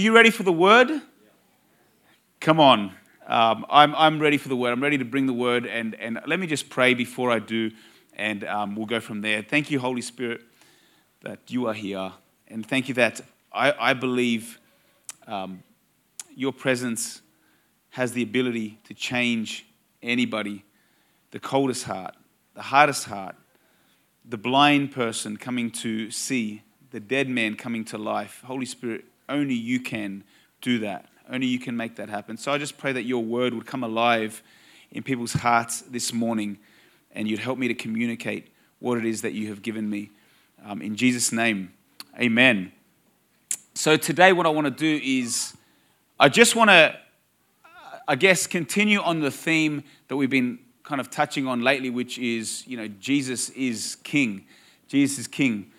you ready for the word? Come on. Um, I'm, I'm ready for the word. I'm ready to bring the word. And, and let me just pray before I do, and um, we'll go from there. Thank you, Holy Spirit, that you are here. And thank you that I, I believe um, your presence has the ability to change anybody, the coldest heart, the hardest heart, the blind person coming to see, the dead man coming to life. Holy Spirit, only you can do that. Only you can make that happen. So I just pray that your word would come alive in people's hearts this morning and you'd help me to communicate what it is that you have given me. Um, in Jesus' name, amen. So today, what I want to do is I just want to, I guess, continue on the theme that we've been kind of touching on lately, which is, you know, Jesus is king. Jesus is king.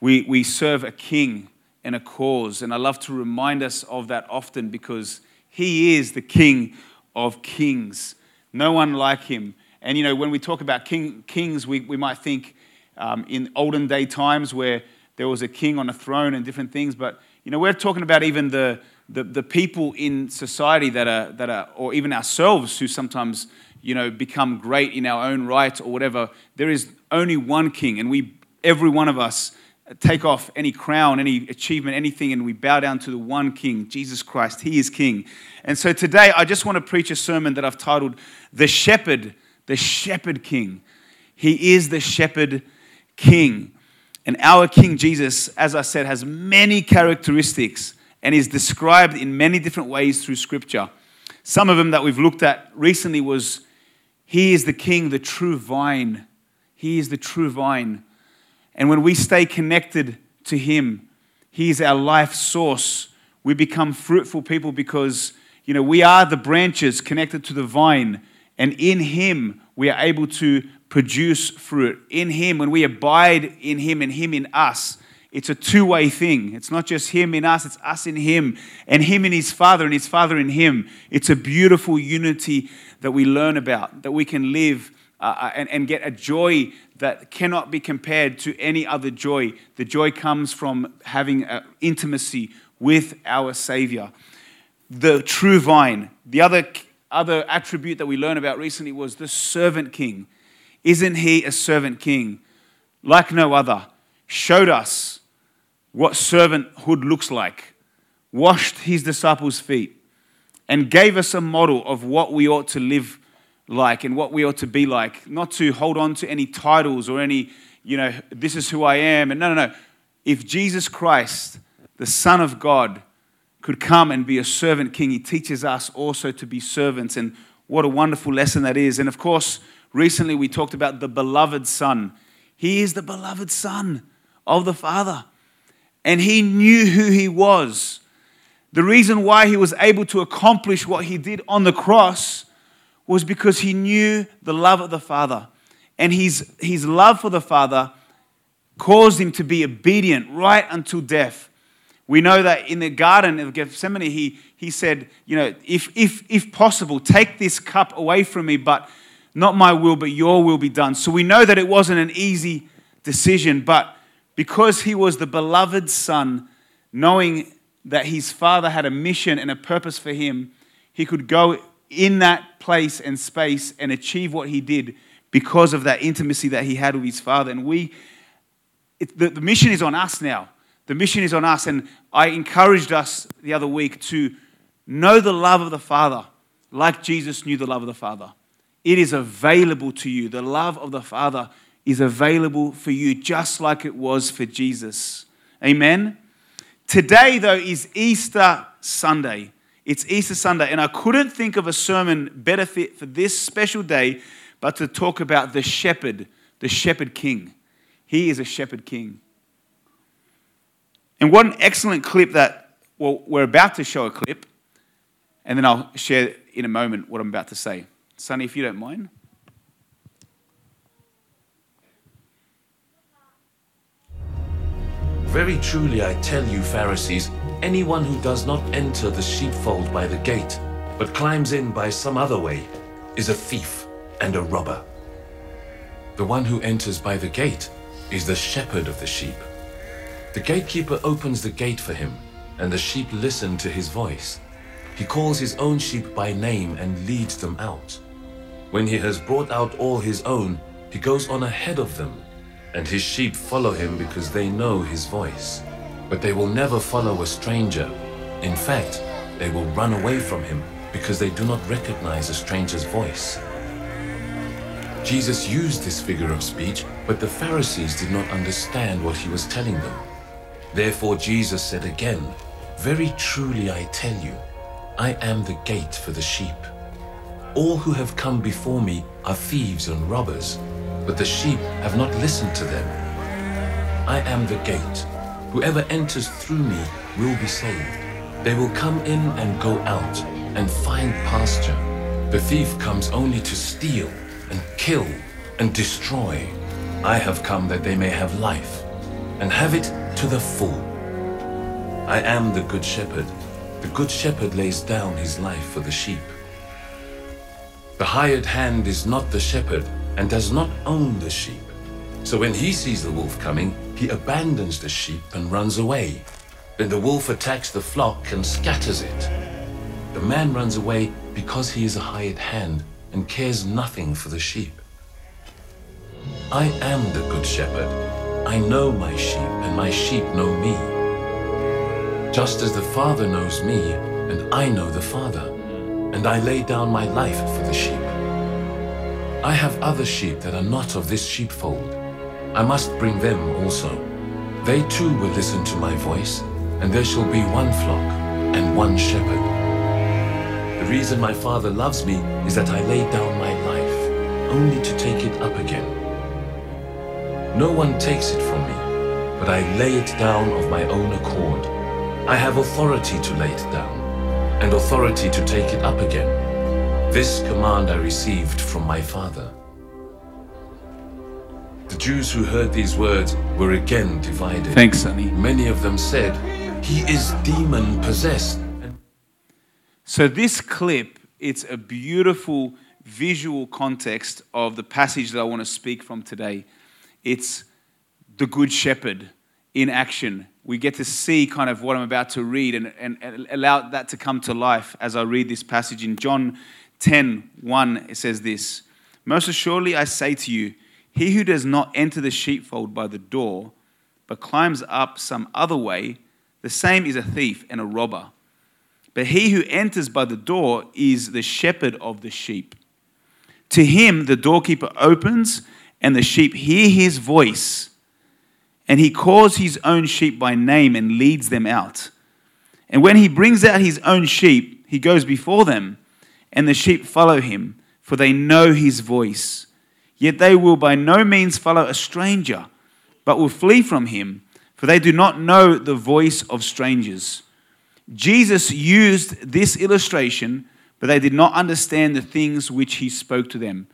We, we serve a king and a cause. And I love to remind us of that often because he is the king of kings. No one like him. And you know, when we talk about king, kings, we, we might think um, in olden day times where there was a king on a throne and different things, but you know, we're talking about even the, the, the people in society that are, that are, or even ourselves who sometimes, you know, become great in our own right or whatever. There is only one king, and we, every one of us, take off any crown, any achievement, anything, and we bow down to the one King, Jesus Christ. He is King. And so today, I just want to preach a sermon that I've titled The Shepherd, the Shepherd King. He is the Shepherd King. And our King Jesus, as I said, has many characteristics and is described in many different ways through Scripture. Some of them that we've looked at recently was He is the King, the true vine. He is the true vine. And when we stay connected to Him, He is our life source. We become fruitful people because, you know, we are the branches connected to the vine. And in Him, we are able to produce fruit. In Him, when we abide in Him and Him in us, it's a two way thing. It's not just Him in us, it's us in Him, and Him in His Father, and His Father in Him. It's a beautiful unity that we learn about, that we can live uh, uh and, and get a joy that cannot be compared to any other joy. The joy comes from having uh, intimacy with our Savior. The true vine. The other, other attribute that we learned about recently was the servant king. Isn't he a servant king? Like no other. Showed us what servanthood looks like, washed his disciples' feet, and gave us a model of what we ought to live like and what we ought to be like. Not to hold on to any titles or any, you know, this is who I am. And no, no, no. If Jesus Christ, the Son of God, could come and be a servant king, he teaches us also to be servants. And what a wonderful lesson that is. And of course, recently we talked about the beloved Son. He is the beloved Son of the Father. And he knew who he was. The reason why he was able to accomplish what he did on the cross was because he knew the love of the Father. And his, his love for the Father caused him to be obedient right until death. We know that in the Garden of Gethsemane, he, he said, You know, if, if, if possible, take this cup away from me, but not my will, but your will be done. So we know that it wasn't an easy decision, but because he was the beloved Son, knowing that his Father had a mission and a purpose for him, he could go in that place and space and achieve what he did because of that intimacy that he had with his father. And we, it, the, the mission is on us now. The mission is on us. And I encouraged us the other week to know the love of the Father like Jesus knew the love of the Father. It is available to you. The love of the Father is available for you just like it was for Jesus. Amen. Today, though, is Easter Sunday. It's Easter Sunday, and I couldn't think of a sermon better fit for this special day but to talk about the shepherd, the shepherd king. He is a shepherd king. And what an excellent clip that, well, we're about to show a clip, and then I'll share in a moment what I'm about to say. Sonny, if you don't mind. Very truly I tell you, Pharisees, Anyone who does not enter the sheepfold by the gate, but climbs in by some other way, is a thief and a robber. The one who enters by the gate is the shepherd of the sheep. The gatekeeper opens the gate for him, and the sheep listen to his voice. He calls his own sheep by name and leads them out. When he has brought out all his own, he goes on ahead of them, and his sheep follow him because they know his voice. But they will never follow a stranger. In fact, they will run away from him because they do not recognize a stranger's voice. Jesus used this figure of speech, but the Pharisees did not understand what he was telling them. Therefore Jesus said again, Very truly I tell you, I am the gate for the sheep. All who have come before me are thieves and robbers, but the sheep have not listened to them. I am the gate. Whoever enters through me will be saved. They will come in and go out and find pasture. The thief comes only to steal and kill and destroy. I have come that they may have life and have it to the full. I am the good shepherd. The good shepherd lays down his life for the sheep. The hired hand is not the shepherd and does not own the sheep. So when he sees the wolf coming, he abandons the sheep and runs away. Then the wolf attacks the flock and scatters it. The man runs away because he is a hired hand and cares nothing for the sheep. I am the good shepherd. I know my sheep, and my sheep know me. Just as the Father knows me, and I know the Father, and I lay down my life for the sheep. I have other sheep that are not of this sheepfold. I must bring them also. They too will listen to my voice, and there shall be one flock and one shepherd. The reason my Father loves me is that I lay down my life, only to take it up again. No one takes it from me, but I lay it down of my own accord. I have authority to lay it down, and authority to take it up again. This command I received from my Father. Jews who heard these words were again divided. Thanks, Sonny. Many of them said, He is demon possessed. So this clip, it's a beautiful visual context of the passage that I want to speak from today. It's the Good Shepherd in action. We get to see kind of what I'm about to read and, and, and allow that to come to life as I read this passage. In John 10 1, it says this Most assuredly I say to you, he who does not enter the sheepfold by the door, but climbs up some other way, the same is a thief and a robber. But he who enters by the door is the shepherd of the sheep. To him the doorkeeper opens, and the sheep hear his voice, and he calls his own sheep by name and leads them out. And when he brings out his own sheep, he goes before them, and the sheep follow him, for they know his voice. Yet they will by no means follow a stranger, but will flee from him, for they do not know the voice of strangers. Jesus used this illustration, but they did not understand the things which he spoke to them.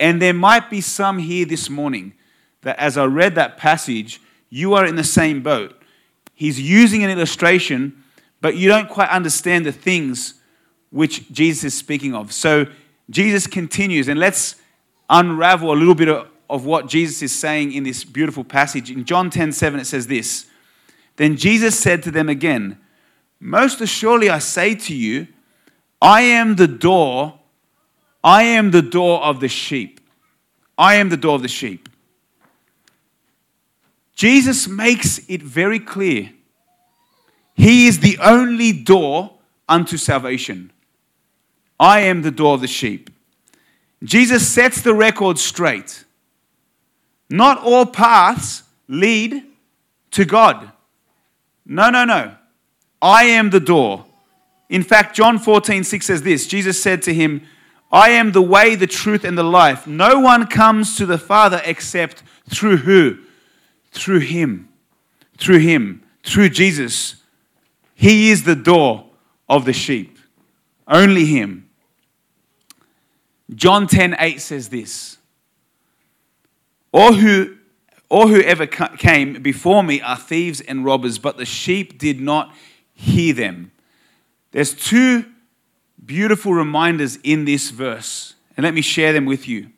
And there might be some here this morning that as I read that passage, you are in the same boat. He's using an illustration, but you don't quite understand the things which Jesus is speaking of. So Jesus continues, and let's unravel a little bit of, of what Jesus is saying in this beautiful passage. In John 10 7, it says this Then Jesus said to them again, Most assuredly I say to you, I am the door, I am the door of the sheep. I am the door of the sheep. Jesus makes it very clear. He is the only door unto salvation. I am the door of the sheep. Jesus sets the record straight. Not all paths lead to God. No, no, no. I am the door. In fact, John 14, 6 says this Jesus said to him, I am the way, the truth, and the life. No one comes to the Father except through who? Through Him. Through Him. Through Jesus. He is the door of the sheep. Only Him. John 10 8 says this All who all who ever came before me are thieves and robbers, but the sheep did not hear them. There's two beautiful reminders in this verse, and let me share them with you.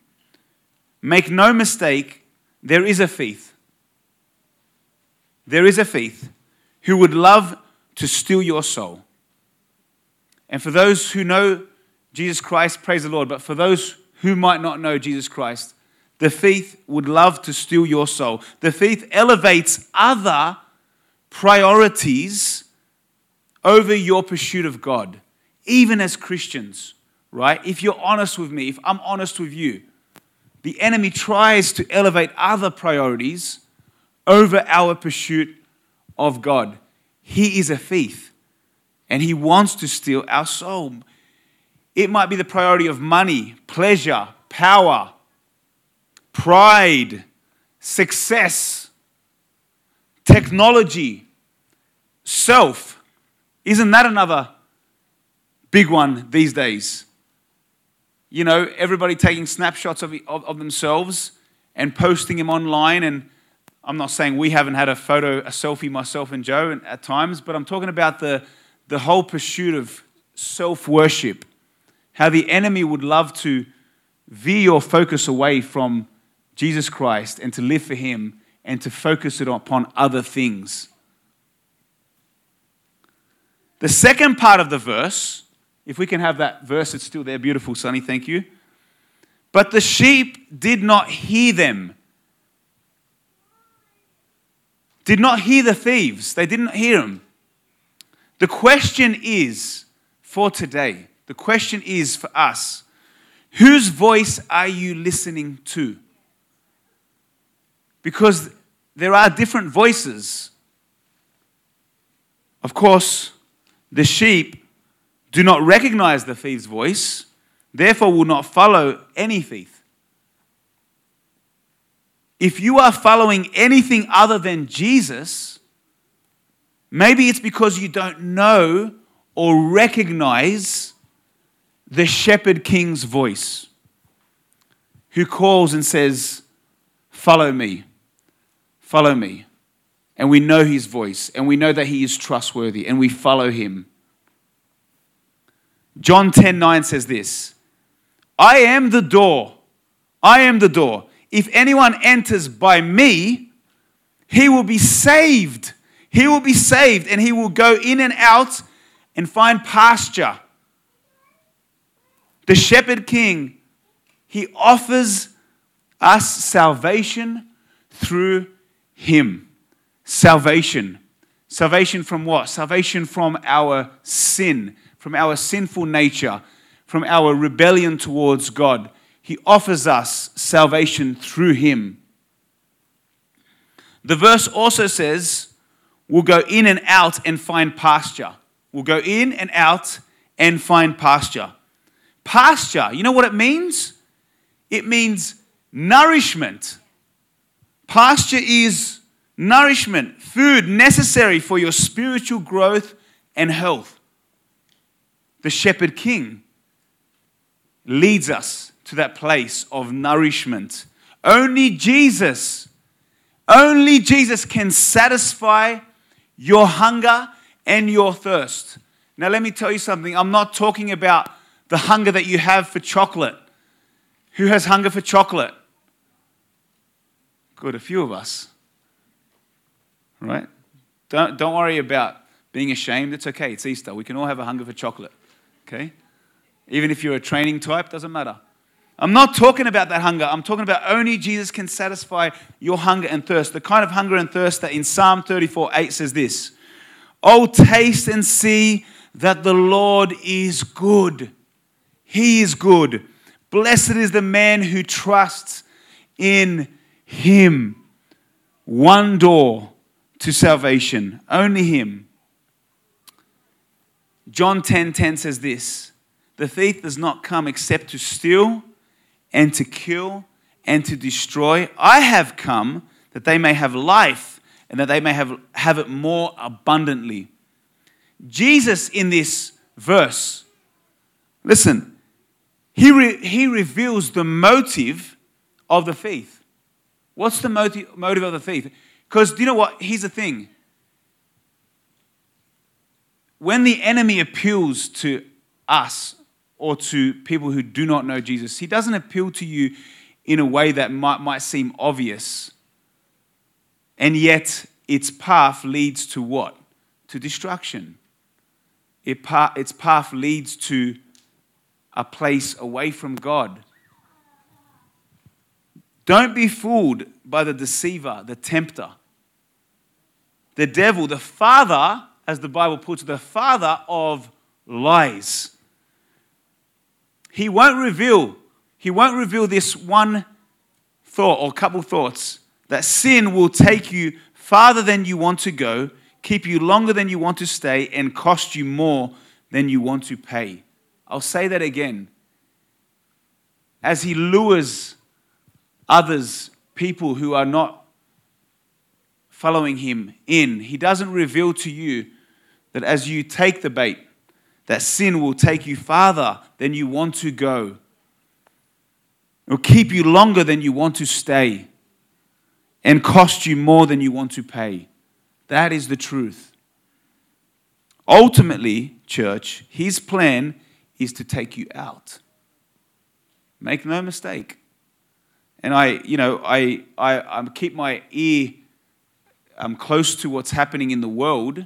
Make no mistake, there is a thief. There is a thief who would love to steal your soul. And for those who know Jesus Christ, praise the Lord. But for those who might not know Jesus Christ, the thief would love to steal your soul. The thief elevates other priorities over your pursuit of God, even as Christians, right? If you're honest with me, if I'm honest with you, the enemy tries to elevate other priorities over our pursuit of God. He is a thief and he wants to steal our soul. It might be the priority of money, pleasure, power, pride, success, technology, self. Isn't that another big one these days? You know, everybody taking snapshots of, of, of themselves and posting them online. And I'm not saying we haven't had a photo, a selfie, myself and Joe at times, but I'm talking about the, the whole pursuit of self worship how the enemy would love to veer your focus away from Jesus Christ and to live for Him and to focus it upon other things. The second part of the verse, if we can have that verse, it's still there. Beautiful, Sonny, thank you. But the sheep did not hear them. Did not hear the thieves. They didn't hear them. The question is for today the question is for us whose voice are you listening to? Because there are different voices. Of course, the sheep do not recognize the thief's voice, therefore, will not follow any thief. If you are following anything other than Jesus, maybe it's because you don't know or recognize the shepherd king's voice who calls and says, Follow me, follow me. And we know his voice and we know that he is trustworthy and we follow him. John 10 9 says this I am the door. I am the door. If anyone enters by me, he will be saved. He will be saved and he will go in and out and find pasture the shepherd king, he offers us salvation through him. Salvation. Salvation from what? Salvation from our sin, from our sinful nature, from our rebellion towards God. He offers us salvation through him. The verse also says, We'll go in and out and find pasture. We'll go in and out and find pasture. Pasture, you know what it means? It means nourishment. Pasture is nourishment, food necessary for your spiritual growth and health. The shepherd king leads us to that place of nourishment. Only Jesus, only Jesus can satisfy your hunger and your thirst. Now, let me tell you something. I'm not talking about the hunger that you have for chocolate. Who has hunger for chocolate? Good, a few of us. Right? Don't, don't worry about being ashamed. It's okay. It's Easter. We can all have a hunger for chocolate. Okay? Even if you're a training type, doesn't matter. I'm not talking about that hunger. I'm talking about only Jesus can satisfy your hunger and thirst. The kind of hunger and thirst that in Psalm 34 8 says this Oh, taste and see that the Lord is good. He is good. Blessed is the man who trusts in him. One door to salvation, only him. John 10:10 10, 10 says this: The thief does not come except to steal and to kill and to destroy. I have come that they may have life and that they may have, have it more abundantly. Jesus in this verse, listen, he, re- he reveals the motive of the faith. What's the motive, motive of the faith? Because do you know what? Here's the thing. When the enemy appeals to us or to people who do not know Jesus, he doesn't appeal to you in a way that might, might seem obvious. And yet, its path leads to what? to destruction. It its path leads to a place away from God. Don't be fooled by the deceiver, the tempter. The devil, the father, as the Bible puts it, the father of lies. He won't reveal, he won't reveal this one thought or couple thoughts that sin will take you farther than you want to go, keep you longer than you want to stay, and cost you more than you want to pay. I'll say that again. As he lures others, people who are not following him in, he doesn't reveal to you that as you take the bait, that sin will take you farther than you want to go. It will keep you longer than you want to stay and cost you more than you want to pay. That is the truth. Ultimately, church, his plan is to take you out. Make no mistake. And I, you know, I, I, I keep my ear um, close to what's happening in the world.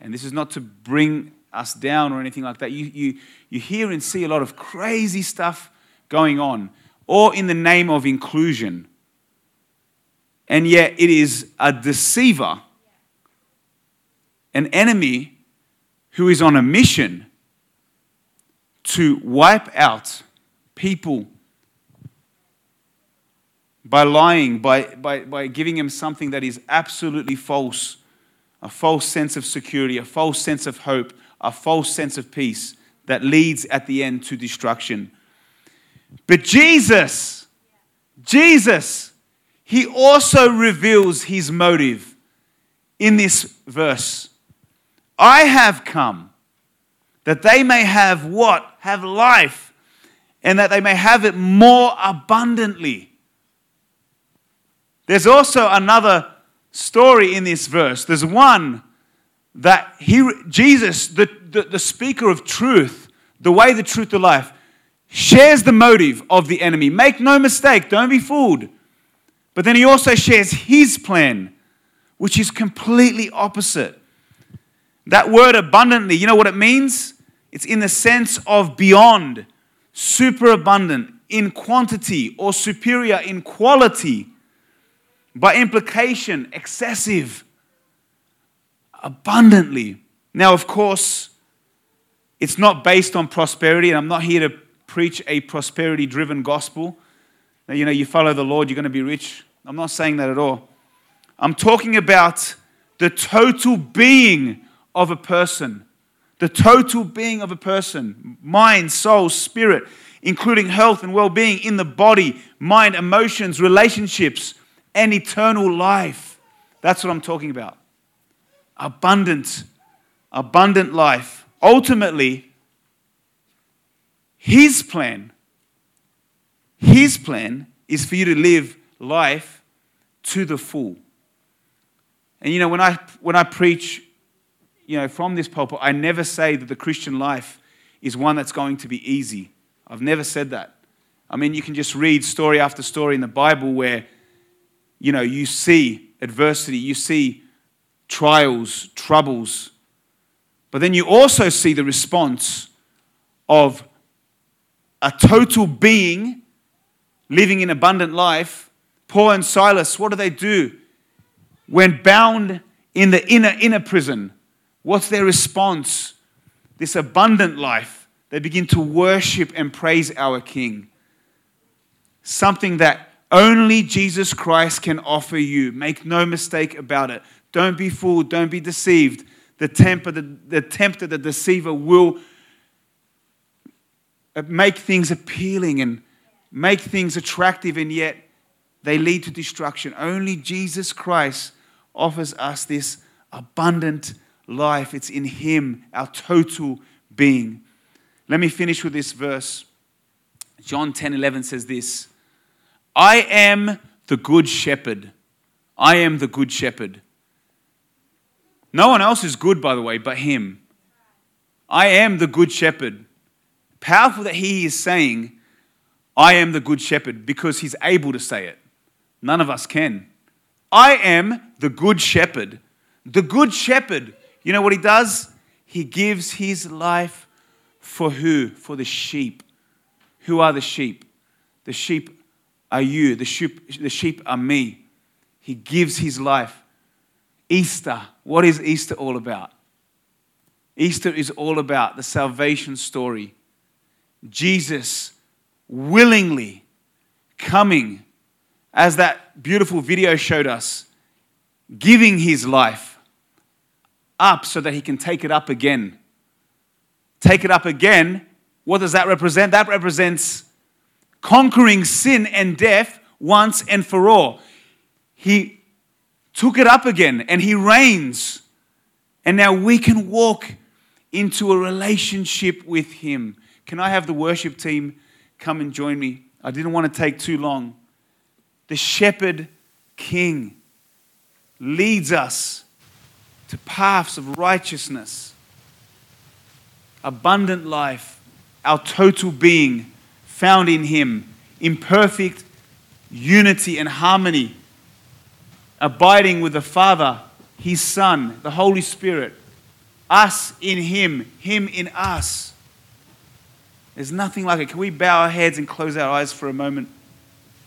And this is not to bring us down or anything like that. You, you, you hear and see a lot of crazy stuff going on, or in the name of inclusion. And yet it is a deceiver, an enemy who is on a mission to wipe out people by lying, by, by, by giving him something that is absolutely false a false sense of security, a false sense of hope, a false sense of peace that leads at the end to destruction. But Jesus, Jesus, he also reveals his motive in this verse. I have come that they may have what? Have life, and that they may have it more abundantly. There's also another story in this verse. There's one that he, Jesus, the, the, the speaker of truth, the way, the truth, the life, shares the motive of the enemy. Make no mistake, don't be fooled. But then he also shares his plan, which is completely opposite. That word abundantly, you know what it means? It's in the sense of beyond, superabundant in quantity or superior in quality. By implication, excessive, abundantly. Now, of course, it's not based on prosperity, and I'm not here to preach a prosperity driven gospel. Now, you know, you follow the Lord, you're going to be rich. I'm not saying that at all. I'm talking about the total being of a person. The total being of a person mind, soul, spirit, including health and well being in the body, mind, emotions, relationships, and eternal life. That's what I'm talking about. Abundant, abundant life. Ultimately, His plan, His plan is for you to live life to the full. And you know, when I, when I preach, you know, from this pulpit, I never say that the Christian life is one that's going to be easy. I've never said that. I mean, you can just read story after story in the Bible where you know, you see adversity, you see trials, troubles, but then you also see the response of a total being living in abundant life. Paul and Silas, what do they do? When bound in the inner, inner prison, what's their response? This abundant life. They begin to worship and praise our King. Something that only Jesus Christ can offer you. Make no mistake about it. Don't be fooled. Don't be deceived. The tempter, the, the tempter, the deceiver will make things appealing and make things attractive, and yet they lead to destruction. Only Jesus Christ offers us this abundant life. It's in Him, our total being. Let me finish with this verse. John 10 11 says this. I am the good shepherd. I am the good shepherd. No one else is good, by the way, but him. I am the good shepherd. Powerful that he is saying, I am the good shepherd, because he's able to say it. None of us can. I am the good shepherd. The good shepherd You know what he does? He gives his life for who? For the sheep. Who are the sheep? The sheep are you, the sheep, the sheep are me. He gives his life. Easter, what is Easter all about? Easter is all about the salvation story. Jesus willingly coming, as that beautiful video showed us, giving his life up so that he can take it up again. Take it up again. What does that represent? That represents conquering sin and death once and for all. He took it up again and he reigns. And now we can walk into a relationship with him. Can I have the worship team come and join me? I didn't want to take too long. The shepherd king leads us to paths of righteousness, abundant life, our total being found in Him, in perfect unity and harmony, abiding with the Father, His Son, the Holy Spirit, us in Him, Him in us. There's nothing like it. Can we bow our heads and close our eyes for a moment?